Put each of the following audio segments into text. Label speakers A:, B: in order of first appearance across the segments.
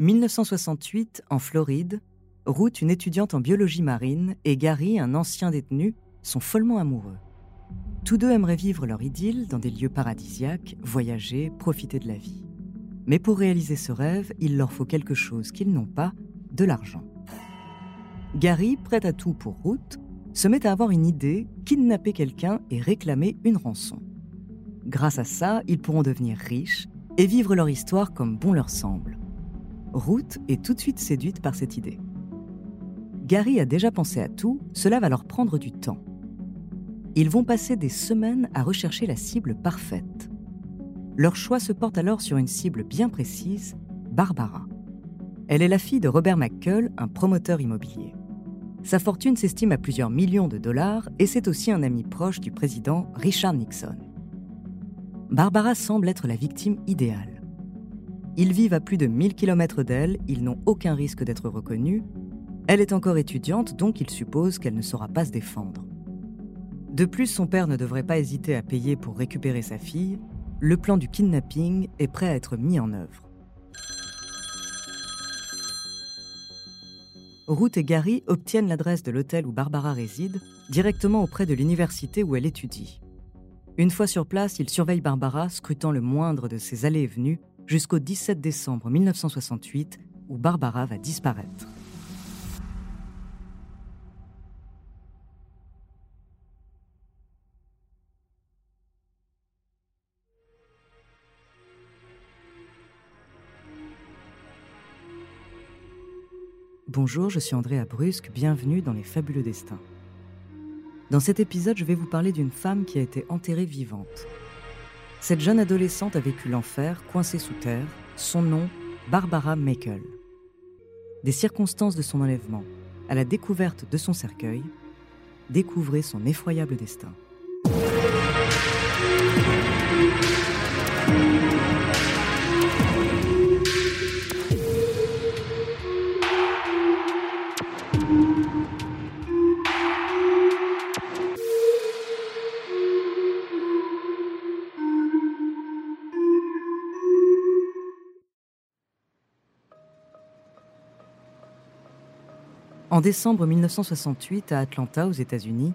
A: 1968, en Floride, Ruth, une étudiante en biologie marine, et Gary, un ancien détenu, sont follement amoureux. Tous deux aimeraient vivre leur idylle dans des lieux paradisiaques, voyager, profiter de la vie. Mais pour réaliser ce rêve, il leur faut quelque chose qu'ils n'ont pas, de l'argent. Gary, prêt à tout pour Ruth, se met à avoir une idée, kidnapper quelqu'un et réclamer une rançon. Grâce à ça, ils pourront devenir riches et vivre leur histoire comme bon leur semble. Ruth est tout de suite séduite par cette idée. Gary a déjà pensé à tout, cela va leur prendre du temps. Ils vont passer des semaines à rechercher la cible parfaite. Leur choix se porte alors sur une cible bien précise, Barbara. Elle est la fille de Robert McCull, un promoteur immobilier. Sa fortune s'estime à plusieurs millions de dollars et c'est aussi un ami proche du président Richard Nixon. Barbara semble être la victime idéale. Ils vivent à plus de 1000 km d'elle, ils n'ont aucun risque d'être reconnus. Elle est encore étudiante, donc il suppose qu'elle ne saura pas se défendre. De plus, son père ne devrait pas hésiter à payer pour récupérer sa fille. Le plan du kidnapping est prêt à être mis en œuvre. Ruth et Gary obtiennent l'adresse de l'hôtel où Barbara réside directement auprès de l'université où elle étudie. Une fois sur place, ils surveillent Barbara, scrutant le moindre de ses allées et venues, jusqu'au 17 décembre 1968, où Barbara va disparaître. Bonjour, je suis André Brusque, bienvenue dans Les Fabuleux Destins. Dans cet épisode, je vais vous parler d'une femme qui a été enterrée vivante. Cette jeune adolescente a vécu l'enfer, coincée sous terre, son nom, Barbara Makel. Des circonstances de son enlèvement à la découverte de son cercueil, découvrez son effroyable destin. En décembre 1968, à Atlanta, aux États-Unis,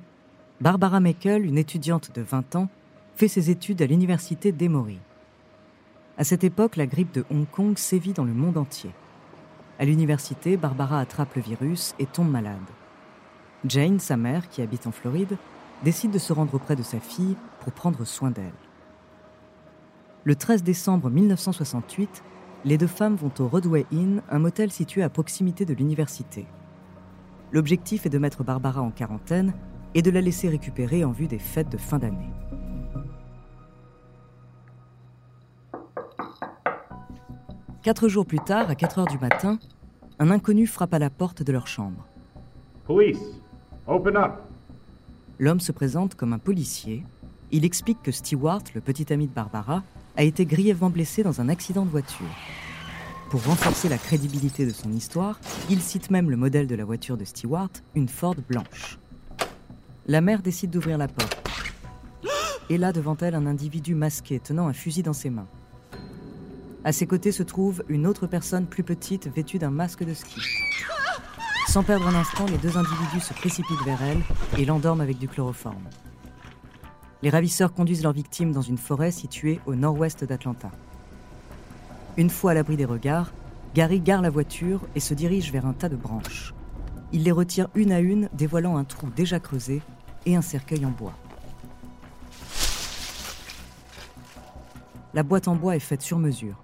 A: Barbara Mekel, une étudiante de 20 ans, fait ses études à l'université d'Emory. À cette époque, la grippe de Hong Kong sévit dans le monde entier. À l'université, Barbara attrape le virus et tombe malade. Jane, sa mère, qui habite en Floride, décide de se rendre auprès de sa fille pour prendre soin d'elle. Le 13 décembre 1968, les deux femmes vont au Rodway Inn, un motel situé à proximité de l'université. L'objectif est de mettre Barbara en quarantaine et de la laisser récupérer en vue des fêtes de fin d'année. Quatre jours plus tard, à 4 heures du matin, un inconnu frappe à la porte de leur chambre.
B: Police, open up.
A: L'homme se présente comme un policier. Il explique que Stewart, le petit ami de Barbara, a été grièvement blessé dans un accident de voiture. Pour renforcer la crédibilité de son histoire, il cite même le modèle de la voiture de Stewart, une Ford blanche. La mère décide d'ouvrir la porte. Et là, devant elle, un individu masqué tenant un fusil dans ses mains. À ses côtés se trouve une autre personne plus petite vêtue d'un masque de ski. Sans perdre un instant, les deux individus se précipitent vers elle et l'endorment avec du chloroforme. Les ravisseurs conduisent leur victime dans une forêt située au nord-ouest d'Atlanta. Une fois à l'abri des regards, Gary gare la voiture et se dirige vers un tas de branches. Il les retire une à une, dévoilant un trou déjà creusé et un cercueil en bois. La boîte en bois est faite sur mesure.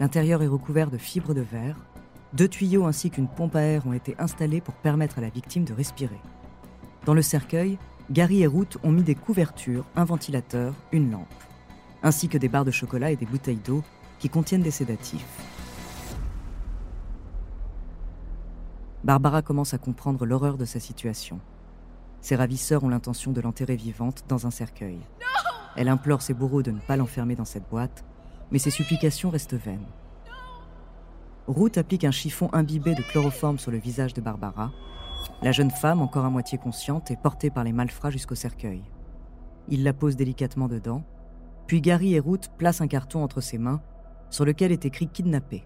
A: L'intérieur est recouvert de fibres de verre. Deux tuyaux ainsi qu'une pompe à air ont été installés pour permettre à la victime de respirer. Dans le cercueil, Gary et Ruth ont mis des couvertures, un ventilateur, une lampe, ainsi que des barres de chocolat et des bouteilles d'eau qui contiennent des sédatifs. Barbara commence à comprendre l'horreur de sa situation. Ses ravisseurs ont l'intention de l'enterrer vivante dans un cercueil. Elle implore ses bourreaux de ne pas l'enfermer dans cette boîte, mais ses supplications restent vaines. Ruth applique un chiffon imbibé de chloroforme sur le visage de Barbara. La jeune femme, encore à moitié consciente, est portée par les malfrats jusqu'au cercueil. Il la pose délicatement dedans, puis Gary et Ruth placent un carton entre ses mains sur lequel est écrit kidnappé.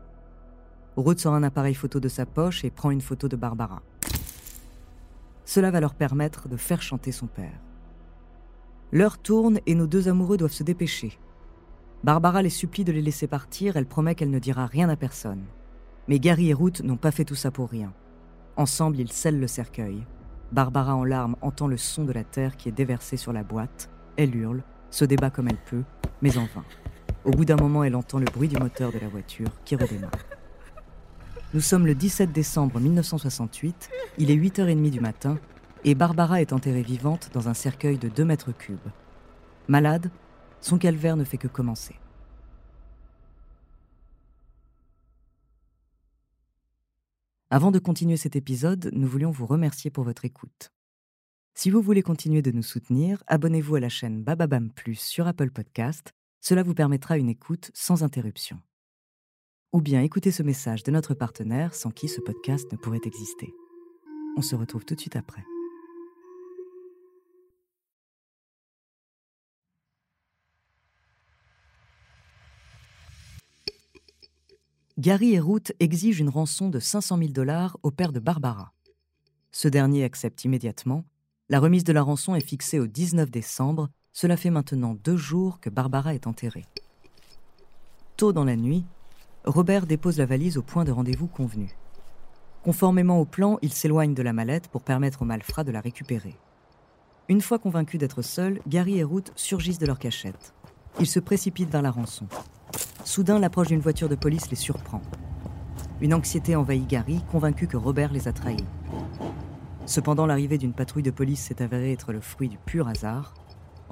A: Ruth sort un appareil photo de sa poche et prend une photo de Barbara. Cela va leur permettre de faire chanter son père. L'heure tourne et nos deux amoureux doivent se dépêcher. Barbara les supplie de les laisser partir, elle promet qu'elle ne dira rien à personne. Mais Gary et Ruth n'ont pas fait tout ça pour rien. Ensemble, ils scellent le cercueil. Barbara en larmes entend le son de la terre qui est déversée sur la boîte. Elle hurle, se débat comme elle peut, mais en vain. Au bout d'un moment, elle entend le bruit du moteur de la voiture qui redémarre. Nous sommes le 17 décembre 1968, il est 8h30 du matin, et Barbara est enterrée vivante dans un cercueil de 2 mètres cubes. Malade, son calvaire ne fait que commencer. Avant de continuer cet épisode, nous voulions vous remercier pour votre écoute. Si vous voulez continuer de nous soutenir, abonnez-vous à la chaîne Bababam Plus sur Apple Podcast. Cela vous permettra une écoute sans interruption. Ou bien écoutez ce message de notre partenaire sans qui ce podcast ne pourrait exister. On se retrouve tout de suite après. Gary et Ruth exigent une rançon de 500 000 dollars au père de Barbara. Ce dernier accepte immédiatement. La remise de la rançon est fixée au 19 décembre. Cela fait maintenant deux jours que Barbara est enterrée. Tôt dans la nuit, Robert dépose la valise au point de rendez-vous convenu. Conformément au plan, il s'éloigne de la mallette pour permettre aux malfrats de la récupérer. Une fois convaincus d'être seuls, Gary et Ruth surgissent de leur cachette. Ils se précipitent vers la rançon. Soudain, l'approche d'une voiture de police les surprend. Une anxiété envahit Gary, convaincu que Robert les a trahis. Cependant, l'arrivée d'une patrouille de police s'est avérée être le fruit du pur hasard.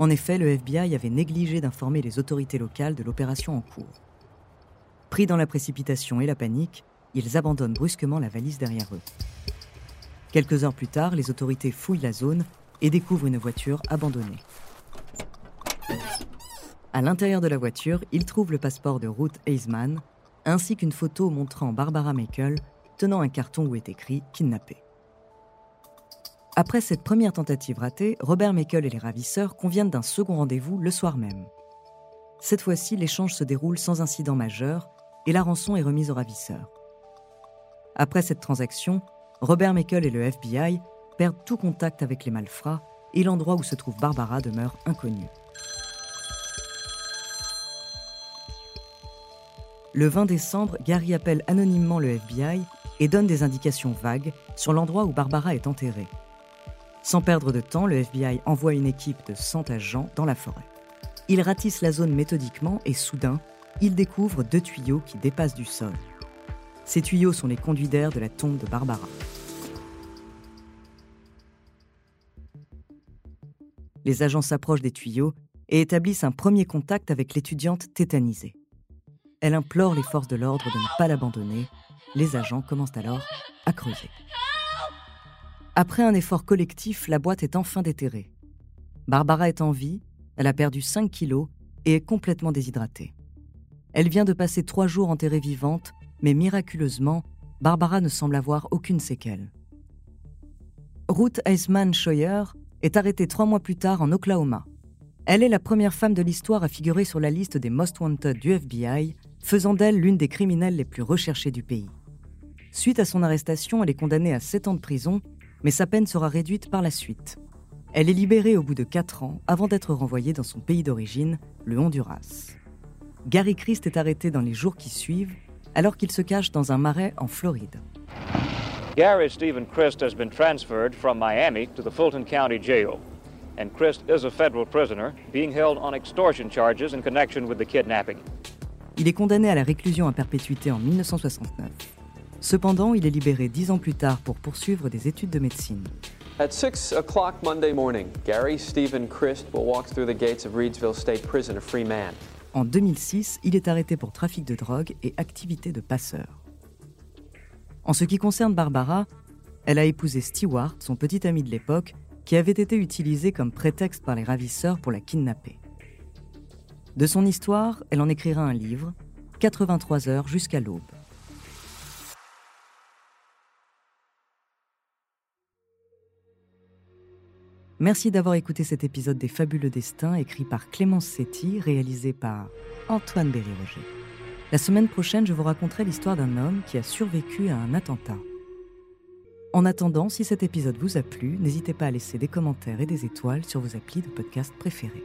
A: En effet, le FBI avait négligé d'informer les autorités locales de l'opération en cours. Pris dans la précipitation et la panique, ils abandonnent brusquement la valise derrière eux. Quelques heures plus tard, les autorités fouillent la zone et découvrent une voiture abandonnée. À l'intérieur de la voiture, il trouve le passeport de Ruth Eisman, ainsi qu'une photo montrant Barbara Michael tenant un carton où est écrit kidnappé. Après cette première tentative ratée, Robert Michael et les ravisseurs conviennent d'un second rendez-vous le soir même. Cette fois-ci, l'échange se déroule sans incident majeur et la rançon est remise aux ravisseurs. Après cette transaction, Robert Michael et le FBI perdent tout contact avec les malfrats et l'endroit où se trouve Barbara demeure inconnu. Le 20 décembre, Gary appelle anonymement le FBI et donne des indications vagues sur l'endroit où Barbara est enterrée. Sans perdre de temps, le FBI envoie une équipe de 100 agents dans la forêt. Ils ratissent la zone méthodiquement et soudain, ils découvrent deux tuyaux qui dépassent du sol. Ces tuyaux sont les conduits d'air de la tombe de Barbara. Les agents s'approchent des tuyaux et établissent un premier contact avec l'étudiante tétanisée. Elle implore les forces de l'ordre de ne pas l'abandonner. Les agents commencent alors à creuser. Après un effort collectif, la boîte est enfin déterrée. Barbara est en vie, elle a perdu 5 kilos et est complètement déshydratée. Elle vient de passer trois jours enterrée vivante, mais miraculeusement, Barbara ne semble avoir aucune séquelle. Ruth Eisman Scheuer est arrêtée trois mois plus tard en Oklahoma. Elle est la première femme de l'histoire à figurer sur la liste des Most Wanted du FBI faisant d'elle l'une des criminelles les plus recherchées du pays. Suite à son arrestation, elle est condamnée à 7 ans de prison, mais sa peine sera réduite par la suite. Elle est libérée au bout de 4 ans avant d'être renvoyée dans son pays d'origine, le Honduras. Gary Christ est arrêté dans les jours qui suivent, alors qu'il se cache dans un marais en Floride.
C: Gary Stephen Christ has been transferred from Miami to the Fulton County Jail. And Christ is a federal prisoner being held on extortion charges in connection with the kidnapping.
A: Il est condamné à la réclusion à perpétuité en 1969. Cependant, il est libéré dix ans plus tard pour poursuivre des études de médecine.
D: At 6 o'clock Monday morning, Gary Stephen Christ will walk through the gates of Reedsville State Prison a free man.
A: En 2006, il est arrêté pour trafic de drogue et activité de passeur. En ce qui concerne Barbara, elle a épousé Stewart, son petit ami de l'époque, qui avait été utilisé comme prétexte par les ravisseurs pour la kidnapper. De son histoire, elle en écrira un livre, 83 heures jusqu'à l'aube. Merci d'avoir écouté cet épisode des Fabuleux Destins écrit par Clémence Setti, réalisé par Antoine Berry-Roger. La semaine prochaine, je vous raconterai l'histoire d'un homme qui a survécu à un attentat. En attendant, si cet épisode vous a plu, n'hésitez pas à laisser des commentaires et des étoiles sur vos applis de podcast préférés.